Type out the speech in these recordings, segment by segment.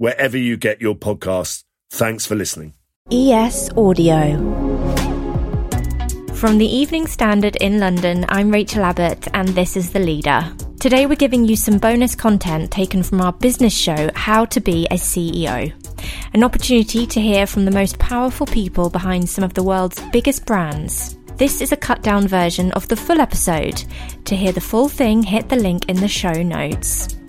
wherever you get your podcasts. Thanks for listening. ES Audio. From the Evening Standard in London, I'm Rachel Abbott, and this is The Leader. Today, we're giving you some bonus content taken from our business show, How to Be a CEO. An opportunity to hear from the most powerful people behind some of the world's biggest brands. This is a cut down version of the full episode. To hear the full thing, hit the link in the show notes.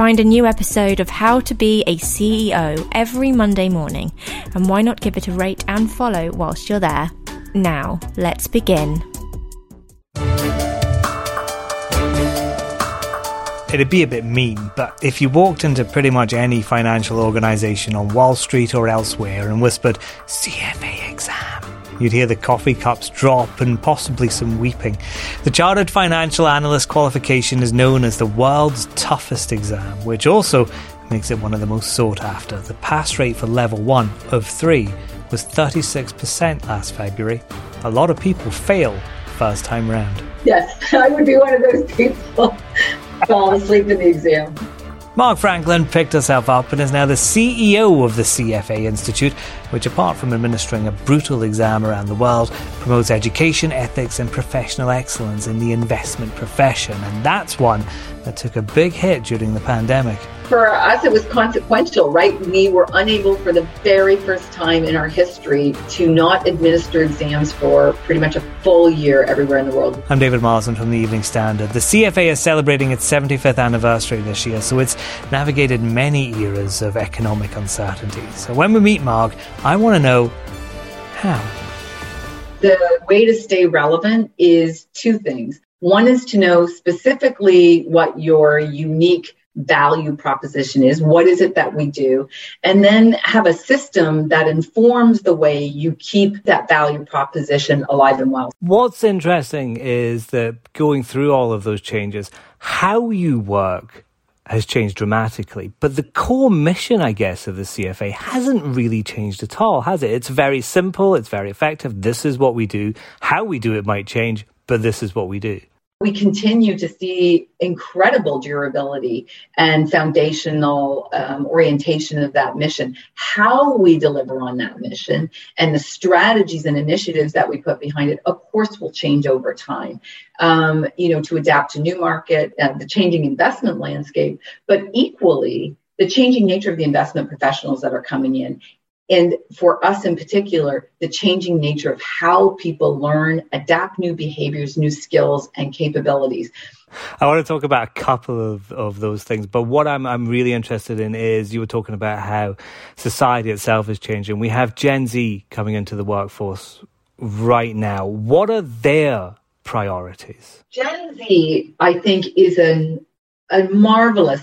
Find a new episode of How to Be a CEO every Monday morning, and why not give it a rate and follow whilst you're there? Now, let's begin. It'd be a bit mean, but if you walked into pretty much any financial organisation on Wall Street or elsewhere and whispered, CFA you'd hear the coffee cups drop and possibly some weeping. The Chartered Financial Analyst qualification is known as the world's toughest exam, which also makes it one of the most sought after. The pass rate for level 1 of 3 was 36% last February. A lot of people fail first time round. Yes, I would be one of those people falling asleep in the exam. Marg Franklin picked herself up and is now the CEO of the CFA Institute, which, apart from administering a brutal exam around the world, promotes education, ethics, and professional excellence in the investment profession. And that's one that took a big hit during the pandemic for us, it was consequential, right? We were unable for the very first time in our history to not administer exams for pretty much a full year everywhere in the world. I'm David Marsden from the Evening Standard. The CFA is celebrating its 75th anniversary this year, so it's navigated many eras of economic uncertainty. So when we meet Marg, I want to know how. The way to stay relevant is two things. One is to know specifically what your unique value proposition is. What is it that we do? And then have a system that informs the way you keep that value proposition alive and well. What's interesting is that going through all of those changes, how you work has changed dramatically. But the core mission, I guess, of the CFA hasn't really changed at all, has it? It's very simple, it's very effective. This is what we do. How we do it might change, but this is what we do we continue to see incredible durability and foundational um, orientation of that mission. How we deliver on that mission and the strategies and initiatives that we put behind it, of course, will change over time. Um, you know, to adapt to new market, uh, the changing investment landscape, but equally the changing nature of the investment professionals that are coming in and for us in particular, the changing nature of how people learn, adapt new behaviors, new skills, and capabilities. I want to talk about a couple of, of those things, but what I'm I'm really interested in is you were talking about how society itself is changing. We have Gen Z coming into the workforce right now. What are their priorities? Gen Z, I think, is an a marvelous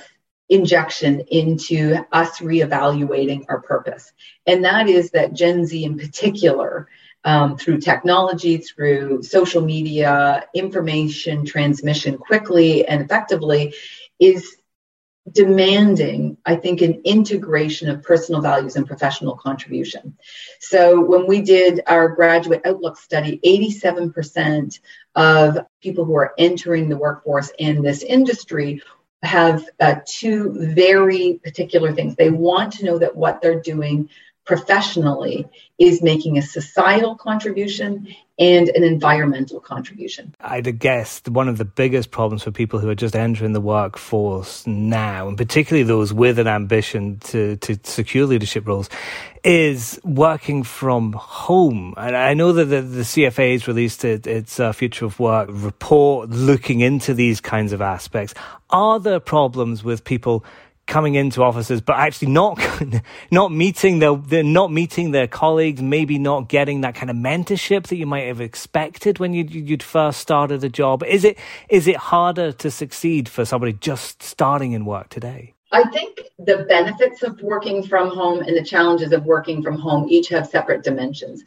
injection into us reevaluating our purpose. And that is that Gen Z in particular, um, through technology, through social media, information transmission quickly and effectively, is demanding, I think, an integration of personal values and professional contribution. So when we did our graduate outlook study, 87% of people who are entering the workforce in this industry have uh, two very particular things. They want to know that what they're doing professionally is making a societal contribution and an environmental contribution. I'd have guessed one of the biggest problems for people who are just entering the workforce now, and particularly those with an ambition to, to secure leadership roles, is working from home. And I know that the, the CFA has released it, its uh, Future of Work report looking into these kinds of aspects. Are there problems with people coming into offices, but actually not not meeting their they're not meeting their colleagues, maybe not getting that kind of mentorship that you might have expected when you'd, you'd first started a job. Is it is it harder to succeed for somebody just starting in work today? I think the benefits of working from home and the challenges of working from home each have separate dimensions.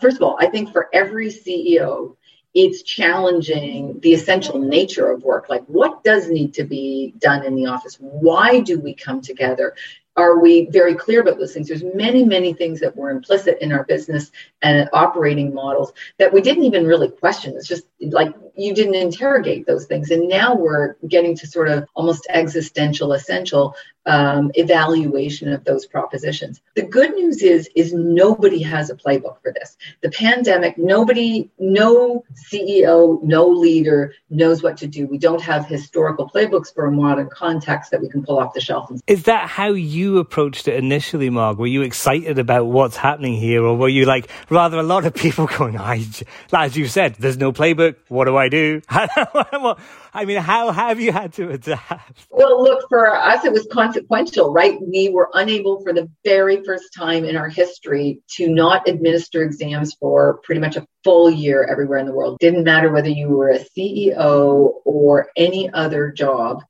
First of all, I think for every CEO, it's challenging the essential nature of work. Like, what does need to be done in the office? Why do we come together? Are we very clear about those things? There's many, many things that were implicit in our business and operating models that we didn't even really question. It's just like you didn't interrogate those things. And now we're getting to sort of almost existential, essential um, evaluation of those propositions. The good news is, is nobody has a playbook for this. The pandemic, nobody, no CEO, no leader knows what to do. We don't have historical playbooks for a modern context that we can pull off the shelf. And- Is that how you approached it initially, Marg? Were you excited about what's happening here, or were you like rather a lot of people going, "I, as you said, there's no playbook. What do I do?" I mean, how have you had to adapt? Well, look, for us, it was consequential, right? We were unable for the very first time in our history to not administer exams for pretty much a full year everywhere in the world. Didn't matter whether you were a CEO or any other job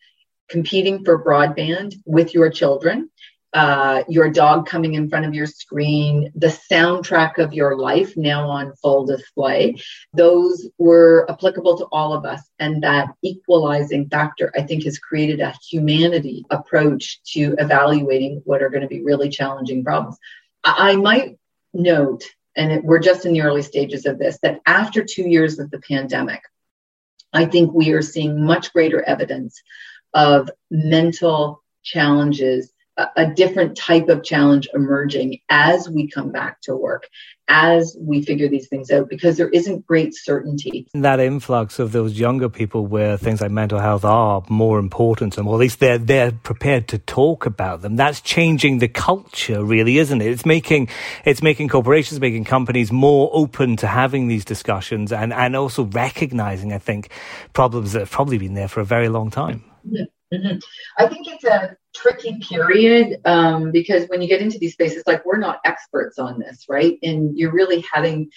competing for broadband with your children uh, your dog coming in front of your screen, the soundtrack of your life now on full display. Those were applicable to all of us. And that equalizing factor, I think, has created a humanity approach to evaluating what are going to be really challenging problems. I, I might note, and it, we're just in the early stages of this, that after two years of the pandemic, I think we are seeing much greater evidence of mental challenges a different type of challenge emerging as we come back to work, as we figure these things out, because there isn't great certainty. That influx of those younger people where things like mental health are more important to them, or at least they're, they're prepared to talk about them. That's changing the culture, really, isn't it? It's making, it's making corporations, making companies more open to having these discussions and, and also recognizing, I think, problems that have probably been there for a very long time. Mm-hmm. Mm-hmm. I think it's a tricky period um, because when you get into these spaces, like we're not experts on this, right? And you're really having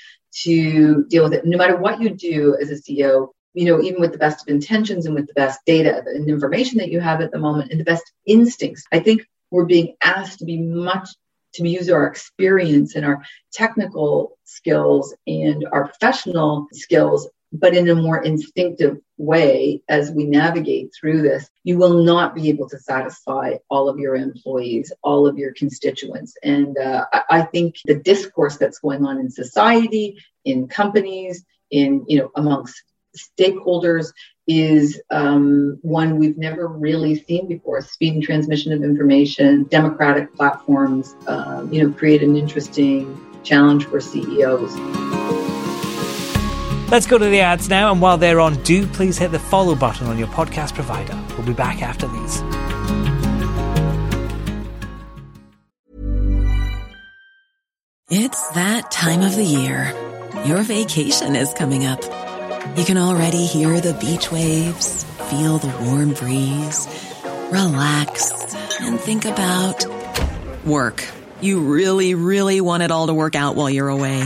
to deal with it. No matter what you do as a CEO, you know, even with the best of intentions and with the best data and information that you have at the moment and the best instincts, I think we're being asked to be much to use our experience and our technical skills and our professional skills but in a more instinctive way as we navigate through this, you will not be able to satisfy all of your employees, all of your constituents. And uh, I think the discourse that's going on in society, in companies, in you know amongst stakeholders is um, one we've never really seen before. Speed and transmission of information, democratic platforms, um, you know, create an interesting challenge for CEOs. Let's go to the ads now, and while they're on, do please hit the follow button on your podcast provider. We'll be back after these. It's that time of the year. Your vacation is coming up. You can already hear the beach waves, feel the warm breeze, relax, and think about work. You really, really want it all to work out while you're away.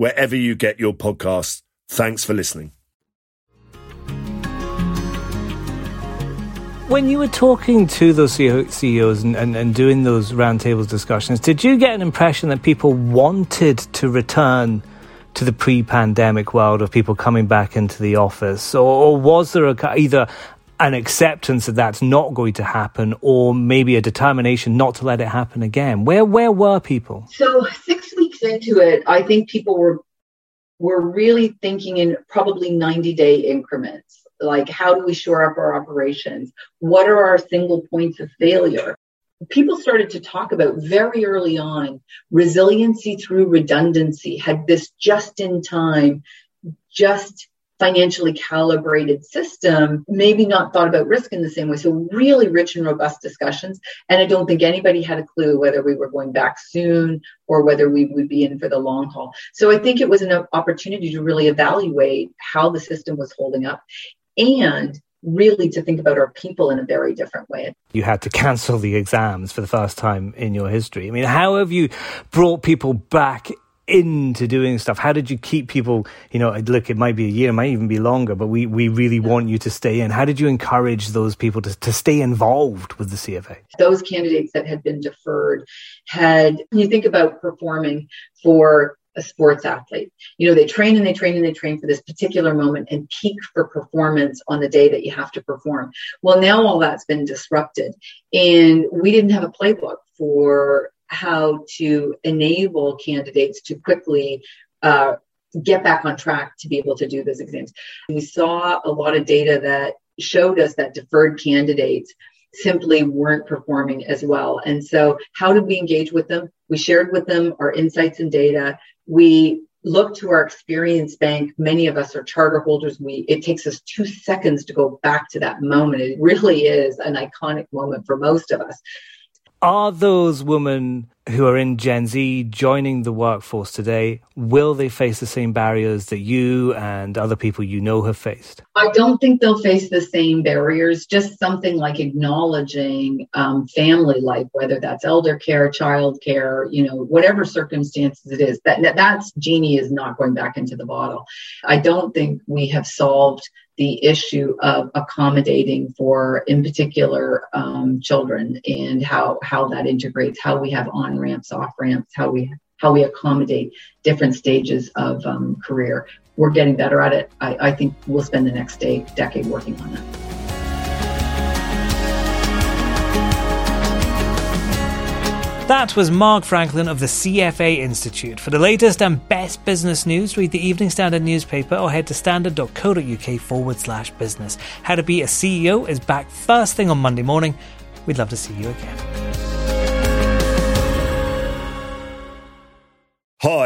wherever you get your podcasts. Thanks for listening. When you were talking to those CEOs and, and, and doing those roundtables discussions, did you get an impression that people wanted to return to the pre-pandemic world of people coming back into the office, or, or was there a, either an acceptance that that's not going to happen, or maybe a determination not to let it happen again? Where where were people? So into it, I think people were were really thinking in probably 90 day increments. Like how do we shore up our operations? What are our single points of failure? People started to talk about very early on resiliency through redundancy had this just in time just financially calibrated system maybe not thought about risk in the same way so really rich and robust discussions and i don't think anybody had a clue whether we were going back soon or whether we would be in for the long haul so i think it was an opportunity to really evaluate how the system was holding up and really to think about our people in a very different way. You had to cancel the exams for the first time in your history. I mean, how have you brought people back into doing stuff? How did you keep people, you know, look, it might be a year, it might even be longer, but we, we really want you to stay in. How did you encourage those people to, to stay involved with the CFA? Those candidates that had been deferred had, you think about performing for a sports athlete. You know, they train and they train and they train for this particular moment and peak for performance on the day that you have to perform. Well, now all that's been disrupted. And we didn't have a playbook for how to enable candidates to quickly uh, get back on track to be able to do those exams. We saw a lot of data that showed us that deferred candidates simply weren't performing as well. And so, how did we engage with them? We shared with them our insights and data. We look to our experience bank. Many of us are charter holders. We it takes us two seconds to go back to that moment. It really is an iconic moment for most of us. Are those women who are in Gen Z joining the workforce today, will they face the same barriers that you and other people you know have faced? I don't think they'll face the same barriers, just something like acknowledging um, family life, whether that's elder care, child care, you know, whatever circumstances it is. That that's genie is not going back into the bottle. I don't think we have solved the issue of accommodating for, in particular, um, children and how how that integrates, how we have on ramps, off ramps, how we how we accommodate different stages of um, career. We're getting better at it. I, I think we'll spend the next day, decade working on that. That was Marg Franklin of the CFA Institute. For the latest and best business news, read the Evening Standard newspaper or head to standard.co.uk forward slash business. How to be a CEO is back first thing on Monday morning. We'd love to see you again.